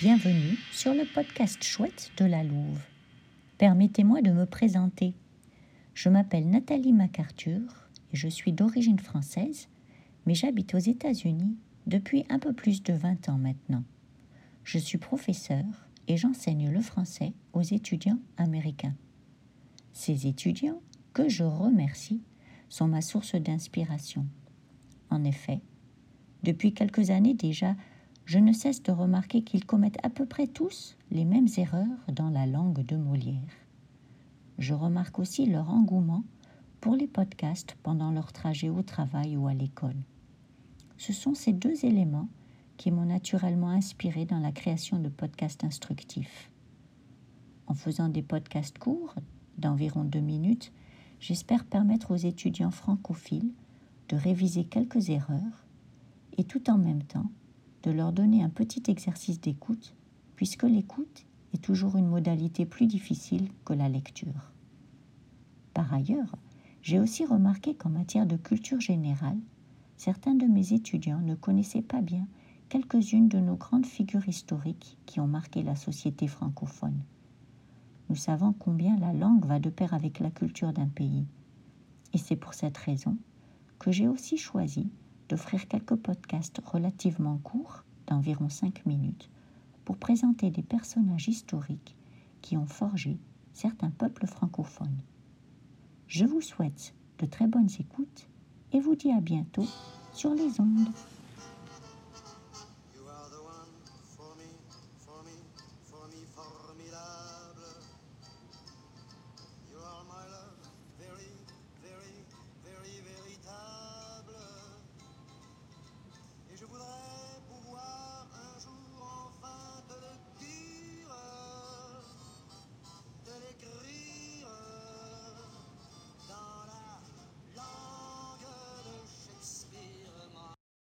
bienvenue sur le podcast chouette de la Louve. Permettez-moi de me présenter. Je m'appelle Nathalie MacArthur et je suis d'origine française, mais j'habite aux États-Unis depuis un peu plus de 20 ans maintenant. Je suis professeur et j'enseigne le français aux étudiants américains. Ces étudiants, que je remercie, sont ma source d'inspiration. En effet, depuis quelques années déjà, je ne cesse de remarquer qu'ils commettent à peu près tous les mêmes erreurs dans la langue de Molière. Je remarque aussi leur engouement pour les podcasts pendant leur trajet au travail ou à l'école. Ce sont ces deux éléments qui m'ont naturellement inspiré dans la création de podcasts instructifs. En faisant des podcasts courts, d'environ deux minutes, j'espère permettre aux étudiants francophiles de réviser quelques erreurs et tout en même temps de leur donner un petit exercice d'écoute, puisque l'écoute est toujours une modalité plus difficile que la lecture. Par ailleurs, j'ai aussi remarqué qu'en matière de culture générale, certains de mes étudiants ne connaissaient pas bien quelques-unes de nos grandes figures historiques qui ont marqué la société francophone. Nous savons combien la langue va de pair avec la culture d'un pays. Et c'est pour cette raison que j'ai aussi choisi d'offrir quelques podcasts relativement courts, d'environ 5 minutes, pour présenter des personnages historiques qui ont forgé certains peuples francophones. Je vous souhaite de très bonnes écoutes et vous dis à bientôt sur les ondes.